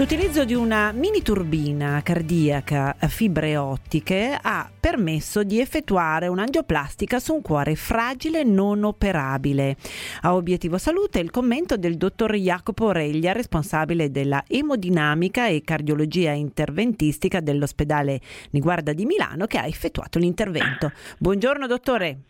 L'utilizzo di una mini turbina cardiaca a fibre ottiche ha permesso di effettuare un'angioplastica su un cuore fragile non operabile. A obiettivo salute il commento del dottor Jacopo Reglia, responsabile della emodinamica e cardiologia interventistica dell'ospedale Niguarda di Milano, che ha effettuato l'intervento. Buongiorno dottore.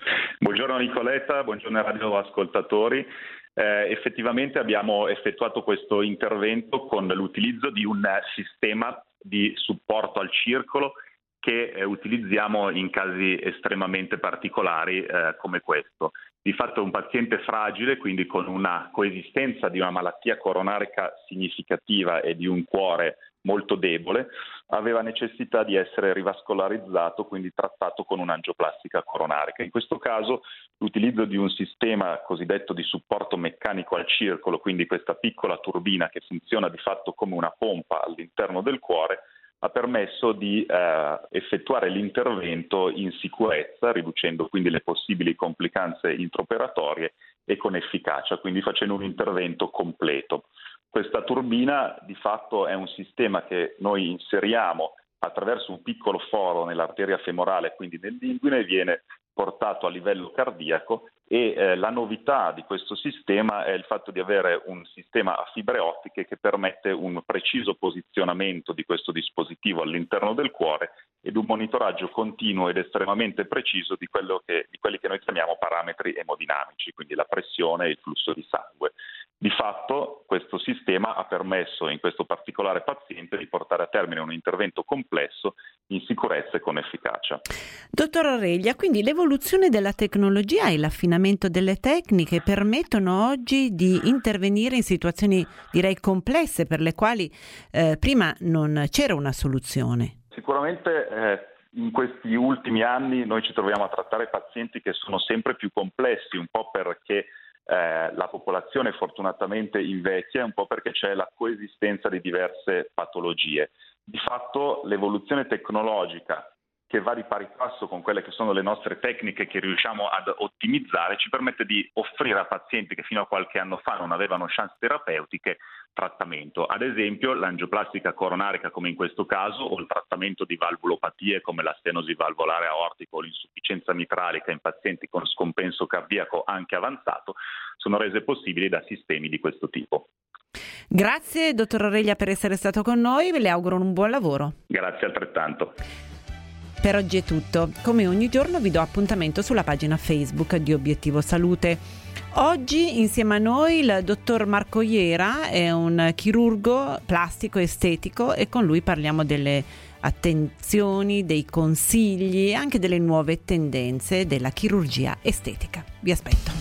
Buongiorno Nicoletta, buongiorno radioascoltatori eh, effettivamente abbiamo effettuato questo intervento con l'utilizzo di un sistema di supporto al circolo che eh, utilizziamo in casi estremamente particolari eh, come questo. Di fatto un paziente fragile, quindi con una coesistenza di una malattia coronarica significativa e di un cuore molto debole, aveva necessità di essere rivascolarizzato, quindi trattato con un'angioplastica coronarica. In questo caso l'utilizzo di un sistema cosiddetto di supporto meccanico al circolo, quindi questa piccola turbina che funziona di fatto come una pompa all'interno del cuore, ha permesso di eh, effettuare l'intervento in sicurezza, riducendo quindi le possibili complicanze intraoperatorie e con efficacia, quindi facendo un intervento completo. Questa turbina di fatto è un sistema che noi inseriamo attraverso un piccolo foro nell'arteria femorale, quindi nell'inguine, e viene portato a livello cardiaco e eh, la novità di questo sistema è il fatto di avere un sistema a fibre ottiche che permette un preciso posizionamento di questo dispositivo all'interno del cuore ed un monitoraggio continuo ed estremamente preciso di, che, di quelli che noi chiamiamo parametri emodinamici, quindi la pressione e il flusso di sangue. Di fatto questo sistema ha permesso in questo particolare paziente di portare a termine un intervento complesso in sicurezza e con efficacia. Dottor Aurelia, quindi l'evoluzione della tecnologia e l'affinamento delle tecniche permettono oggi di intervenire in situazioni direi complesse per le quali eh, prima non c'era una soluzione. Sicuramente eh, in questi ultimi anni noi ci troviamo a trattare pazienti che sono sempre più complessi, un po' perché eh, la popolazione fortunatamente invecchia, un po' perché c'è la coesistenza di diverse patologie. Di fatto l'evoluzione tecnologica che va di pari passo con quelle che sono le nostre tecniche che riusciamo ad ottimizzare, ci permette di offrire a pazienti che fino a qualche anno fa non avevano chance terapeutiche trattamento. Ad esempio l'angioplastica coronarica come in questo caso o il trattamento di valvulopatie come la stenosi valvolare aortica o l'insufficienza mitralica in pazienti con scompenso cardiaco anche avanzato sono rese possibili da sistemi di questo tipo. Grazie dottor Aurelia per essere stato con noi, le auguro un buon lavoro. Grazie altrettanto. Per oggi è tutto. Come ogni giorno vi do appuntamento sulla pagina Facebook di Obiettivo Salute. Oggi insieme a noi il dottor Marco Iera è un chirurgo plastico estetico e con lui parliamo delle attenzioni, dei consigli e anche delle nuove tendenze della chirurgia estetica. Vi aspetto.